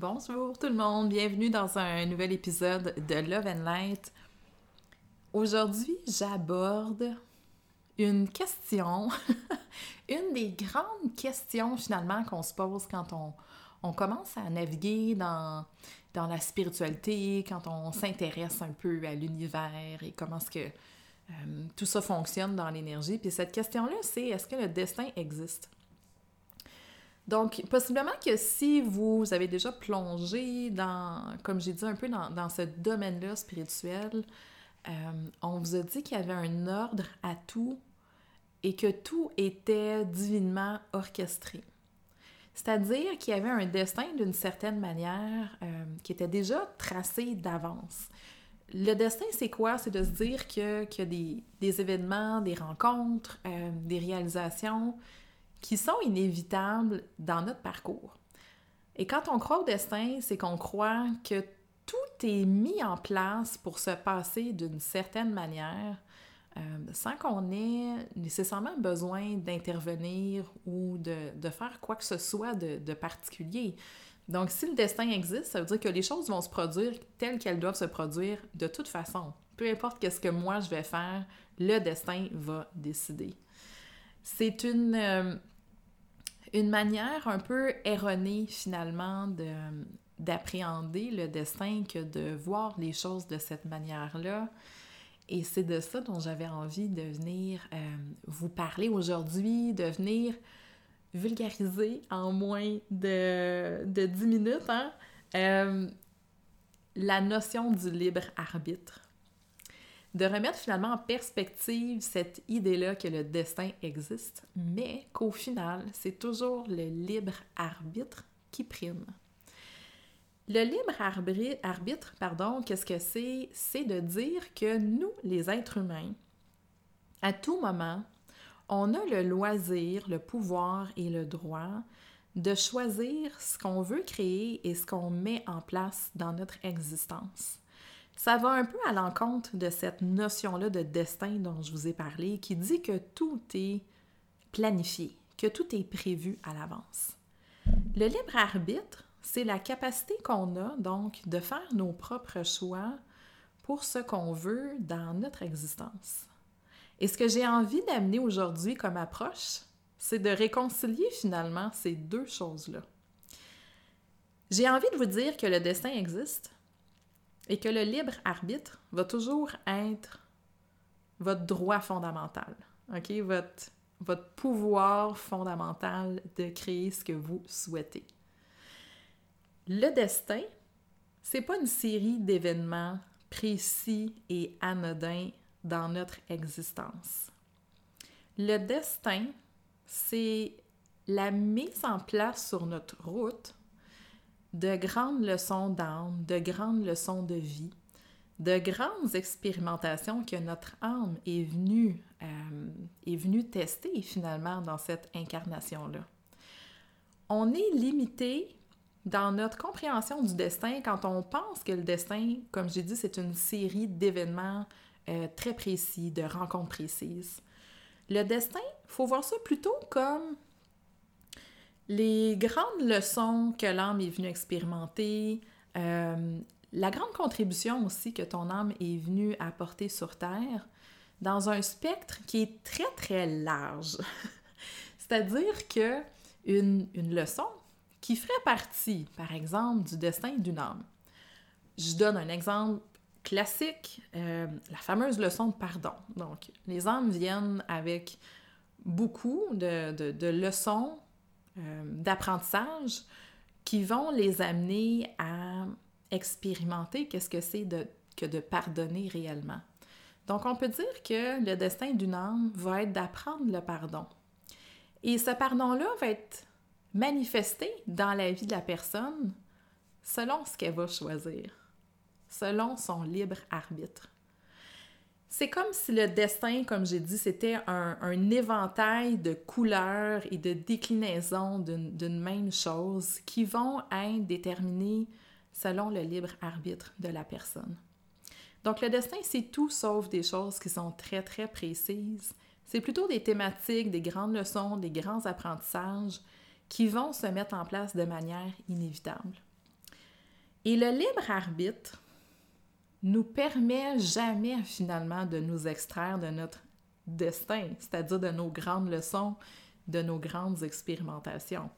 Bonjour tout le monde, bienvenue dans un nouvel épisode de Love and Light. Aujourd'hui, j'aborde une question, une des grandes questions finalement qu'on se pose quand on, commence à naviguer dans, dans la spiritualité, quand on s'intéresse un peu à l'univers et comment est-ce que euh, tout ça fonctionne dans l'énergie. Puis cette question-là, c'est est-ce que le destin existe? Donc, possiblement que si vous avez déjà plongé dans, comme j'ai dit un peu dans, ce domaine-là spirituel, euh, on vous a dit qu'il y avait un ordre à tout et que tout était divinement orchestré. C'est-à-dire qu'il y avait un destin d'une certaine manière euh, qui était déjà tracé d'avance. Le destin, c'est quoi? C'est de se dire qu'il y a des, événements, des rencontres, euh, des réalisations qui sont inévitables dans notre parcours. Et quand on croit au destin, c'est qu'on croit que tout est mis en place pour se passer d'une certaine manière euh, sans qu'on ait nécessairement besoin d'intervenir ou de, faire quoi que ce soit de, de, particulier. Donc, si le destin existe, ça veut dire que les choses vont se produire telles qu'elles doivent se produire de toute façon. Peu importe qu'est-ce que moi je vais faire, le destin va décider. C'est une, euh, une manière un peu erronée finalement d'appréhender le destin que de voir les choses de cette manière-là. Et c'est de ça dont j'avais envie de venir euh, vous parler aujourd'hui, de venir vulgariser en moins de, de 10 minutes hein, euh, la notion du libre arbitre de remettre finalement en perspective cette idée-là que le destin existe, mais qu'au final, c'est toujours le libre arbitre qui prime. Le libre arbitre, pardon, qu'est-ce que c'est? C'est de dire que nous, les êtres humains, à tout moment, on a le loisir, le pouvoir et le droit de choisir ce qu'on veut créer et ce qu'on met en place dans notre existence. Ça va un peu à l'encontre de cette notion-là de destin dont je vous ai parlé, qui dit que tout est planifié, que tout est prévu à l'avance. Le libre arbitre, c'est la capacité qu'on a donc de faire nos propres choix pour ce qu'on veut dans notre existence. Et ce que j'ai envie d'amener aujourd'hui comme approche, c'est de réconcilier finalement ces deux choses-là. J'ai envie de vous dire que le destin existe, et que le libre arbitre va toujours être votre droit fondamental, OK? Votre, votre pouvoir fondamental de créer ce que vous souhaitez. Le destin, c'est pas une série d'événements précis et anodins dans notre existence. Le destin, c'est la mise en place sur notre route de grandes leçons d'âme, de grandes leçons de vie, de grandes expérimentations que notre âme est venue, euh, est venue tester finalement dans cette incarnation-là. On est limité dans notre compréhension du destin quand on pense que le destin, comme j'ai dit, c'est une série d'événements euh, très précis, de rencontres précises. Le destin, il faut voir ça plutôt comme les grandes leçons que l'âme est venue expérimenter, euh, la grande contribution aussi que ton âme est venue apporter sur Terre dans un spectre qui est très très large. C'est-à-dire que une, leçon qui ferait partie, par exemple, du destin d'une âme. Je donne un exemple classique, euh, la fameuse leçon de pardon. Donc, les âmes viennent avec beaucoup de, de leçons euh, d'apprentissage qui vont les amener à expérimenter qu'est-ce que c'est que de pardonner réellement. Donc, on peut dire que le destin d'une âme va être d'apprendre le pardon. Et ce pardon-là va être manifesté dans la vie de la personne selon ce qu'elle va choisir, selon son libre arbitre. C'est comme si le destin, comme j'ai dit, c'était un, éventail de couleurs et de déclinaisons d'une même chose qui vont être déterminées selon le libre arbitre de la personne. Donc le destin, c'est tout sauf des choses qui sont très, très précises. C'est plutôt des thématiques, des grandes leçons, des grands apprentissages qui vont se mettre en place de manière inévitable. Et le libre arbitre nous permet jamais finalement de nous extraire de notre destin, c'est-à-dire de nos grandes leçons, de nos grandes expérimentations.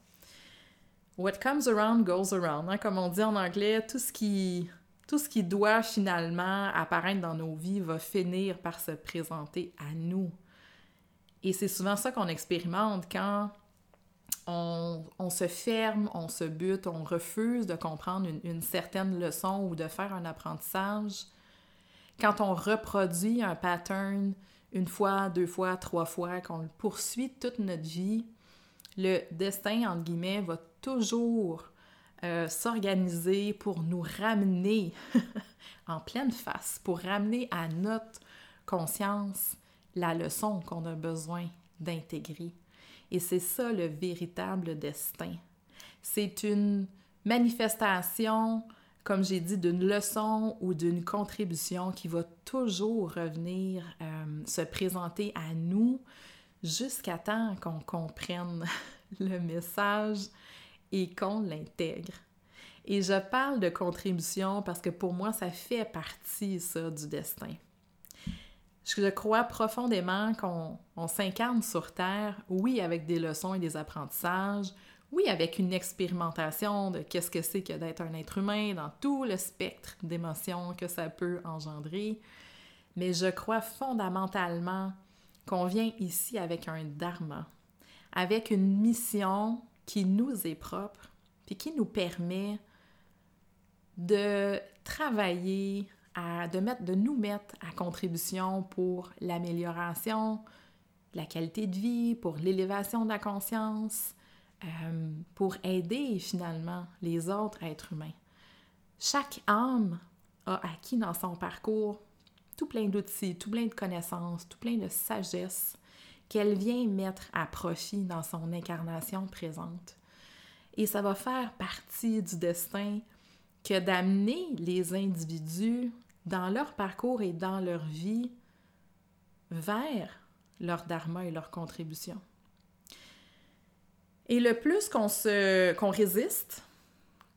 What comes around goes around, hein, comme on dit en anglais, tout ce qui tout ce qui doit finalement apparaître dans nos vies va finir par se présenter à nous. Et c'est souvent ça qu'on expérimente quand on, se ferme, on se bute, on refuse de comprendre une, certaine leçon ou de faire un apprentissage. Quand on reproduit un pattern une fois, deux fois, trois fois, qu'on le poursuit toute notre vie, le destin, entre guillemets, va toujours euh, s'organiser pour nous ramener en pleine face, pour ramener à notre conscience la leçon qu'on a besoin d'intégrer. Et c'est ça le véritable destin. C'est une manifestation, comme j'ai dit, d'une leçon ou d'une contribution qui va toujours revenir euh, se présenter à nous jusqu'à temps qu'on comprenne le message et qu'on l'intègre. Et je parle de contribution parce que pour moi, ça fait partie, ça, du destin. Je crois profondément qu'on s'incarne sur Terre, oui, avec des leçons et des apprentissages, oui, avec une expérimentation de qu'est-ce que c'est que d'être un être humain dans tout le spectre d'émotions que ça peut engendrer, mais je crois fondamentalement qu'on vient ici avec un dharma, avec une mission qui nous est propre, puis qui nous permet de travailler, à, de, nous mettre à contribution pour l'amélioration la qualité de vie, pour l'élévation de la conscience, euh, pour aider finalement les autres êtres humains. Chaque âme a acquis dans son parcours tout plein d'outils, tout plein de connaissances, tout plein de sagesse qu'elle vient mettre à profit dans son incarnation présente. Et ça va faire partie du destin que d'amener les individus dans leur parcours et dans leur vie vers leur dharma et leur contribution. Et le plus qu'on se qu'on résiste,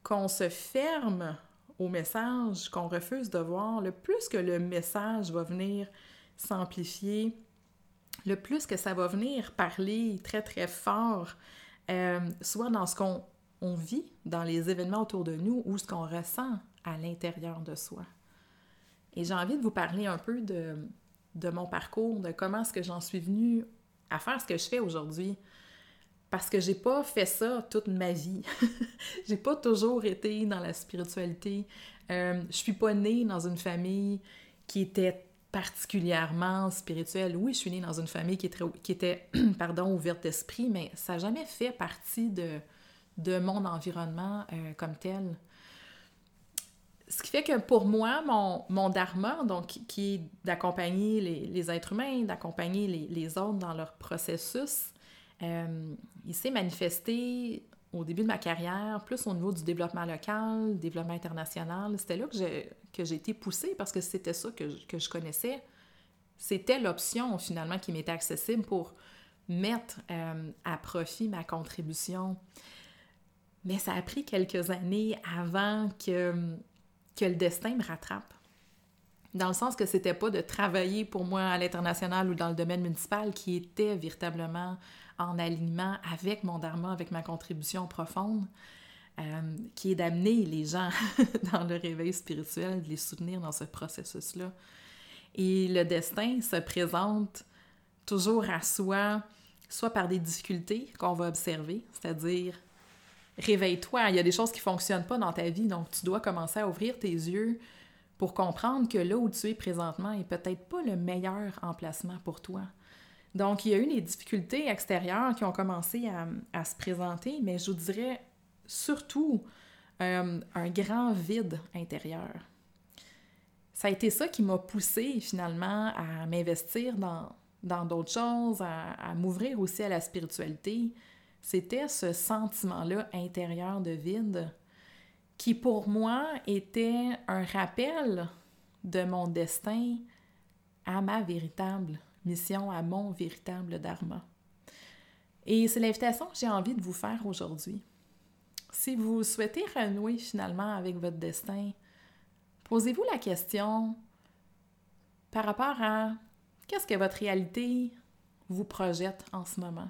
qu'on se ferme au message, qu'on refuse de voir, le plus que le message va venir s'amplifier, le plus que ça va venir parler très, très fort, euh, soit dans ce qu'on vit, dans les événements autour de nous, ou ce qu'on ressent à l'intérieur de soi. Et j'ai envie de vous parler un peu de, de mon parcours, de comment est-ce que j'en suis venue à faire ce que je fais aujourd'hui. Parce que j'ai pas fait ça toute ma vie. j'ai pas toujours été dans la spiritualité. Euh, je suis pas née dans une famille qui était particulièrement spirituelle. Oui, je suis née dans une famille qui, qui était pardon, ouverte d'esprit, mais ça n'a jamais fait partie de, de mon environnement euh, comme tel. Ce qui fait que pour moi, mon, mon dharma, donc qui est d'accompagner les, les, êtres humains, d'accompagner les, les, autres dans leur processus, euh, il s'est manifesté au début de ma carrière, plus au niveau du développement local, développement international. C'était là que j'ai, été poussée parce que c'était ça que je, que je connaissais. C'était l'option finalement qui m'était accessible pour mettre euh, à profit ma contribution. Mais ça a pris quelques années avant que, que le destin me rattrape. Dans le sens que c'était pas de travailler pour moi à l'international ou dans le domaine municipal qui était véritablement en alignement avec mon dharma, avec ma contribution profonde, euh, qui est d'amener les gens dans le réveil spirituel, de les soutenir dans ce processus-là. Et le destin se présente toujours à soi, soit par des difficultés qu'on va observer, c'est-à-dire réveille-toi, il y a des choses qui ne fonctionnent pas dans ta vie, donc tu dois commencer à ouvrir tes yeux pour comprendre que là où tu es présentement est peut-être pas le meilleur emplacement pour toi. Donc, il y a eu des difficultés extérieures qui ont commencé à, se présenter, mais je vous dirais surtout euh, un grand vide intérieur. Ça a été ça qui m'a poussé finalement à m'investir dans, d'autres choses, à m'ouvrir aussi à la spiritualité. C'était ce sentiment-là intérieur de vide qui pour moi était un rappel de mon destin à ma véritable mission à mon véritable dharma. Et c'est l'invitation que j'ai envie de vous faire aujourd'hui. si vous souhaitez renouer finalement avec votre destin, posez-vous la question par rapport à qu'est-ce que votre réalité vous projette en ce moment?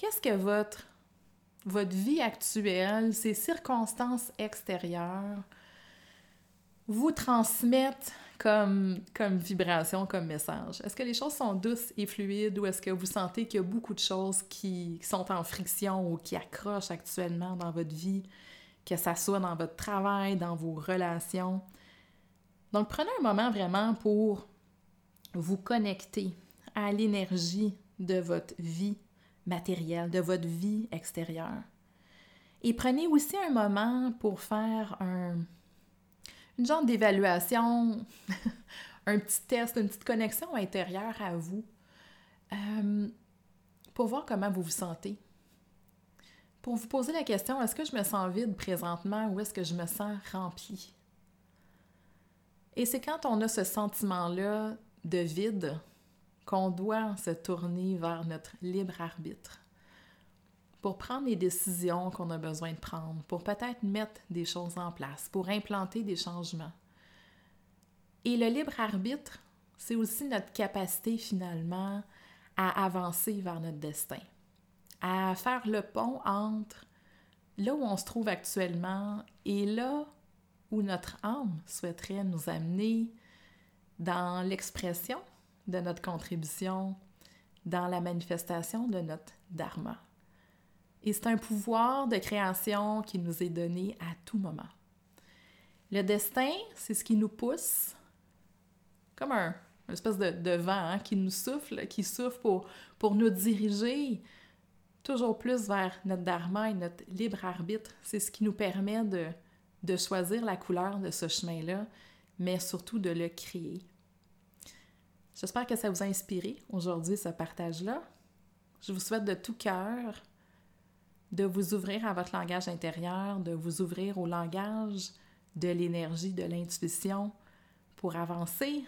Qu'est-ce que votre, votre vie actuelle, ces circonstances extérieures, vous transmettent comme, comme vibration, comme message? Est-ce que les choses sont douces et fluides ou est-ce que vous sentez qu'il y a beaucoup de choses qui, sont en friction ou qui accrochent actuellement dans votre vie, que ça soit dans votre travail, dans vos relations? Donc, prenez un moment vraiment pour vous connecter à l'énergie de votre vie matérielle, de votre vie extérieure. Et prenez aussi un moment pour faire un, une genre d'évaluation, un petit test, une petite connexion intérieure à vous euh, pour voir comment vous vous sentez. Pour vous poser la question, est-ce que je me sens vide présentement ou est-ce que je me sens rempli? Et c'est quand on a ce sentiment-là de vide qu'on doit se tourner vers notre libre arbitre pour prendre les décisions qu'on a besoin de prendre, pour peut-être mettre des choses en place, pour implanter des changements. Et le libre arbitre, c'est aussi notre capacité finalement à avancer vers notre destin, à faire le pont entre là où on se trouve actuellement et là où notre âme souhaiterait nous amener dans l'expression de notre contribution, dans la manifestation de notre dharma. Et c'est un pouvoir de création qui nous est donné à tout moment. Le destin, c'est ce qui nous pousse, comme un, une espèce de, vent hein, qui nous souffle, qui souffle pour, pour nous diriger toujours plus vers notre dharma et notre libre arbitre. C'est ce qui nous permet de, de choisir la couleur de ce chemin-là, mais surtout de le créer. J'espère que ça vous a inspiré aujourd'hui, ce partage-là. Je vous souhaite de tout cœur de vous ouvrir à votre langage intérieur, de vous ouvrir au langage de l'énergie, de l'intuition pour avancer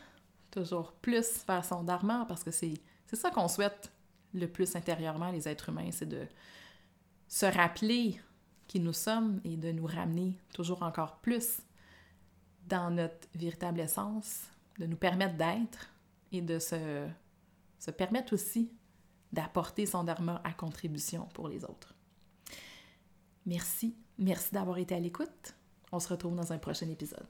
toujours plus vers son dharma, parce que c'est ça qu'on souhaite le plus intérieurement, les êtres humains, c'est de se rappeler qui nous sommes et de nous ramener toujours encore plus dans notre véritable essence, de nous permettre d'être et de se, permettre aussi d'apporter son dharma à contribution pour les autres. Merci, merci d'avoir été à l'écoute. On se retrouve dans un prochain épisode.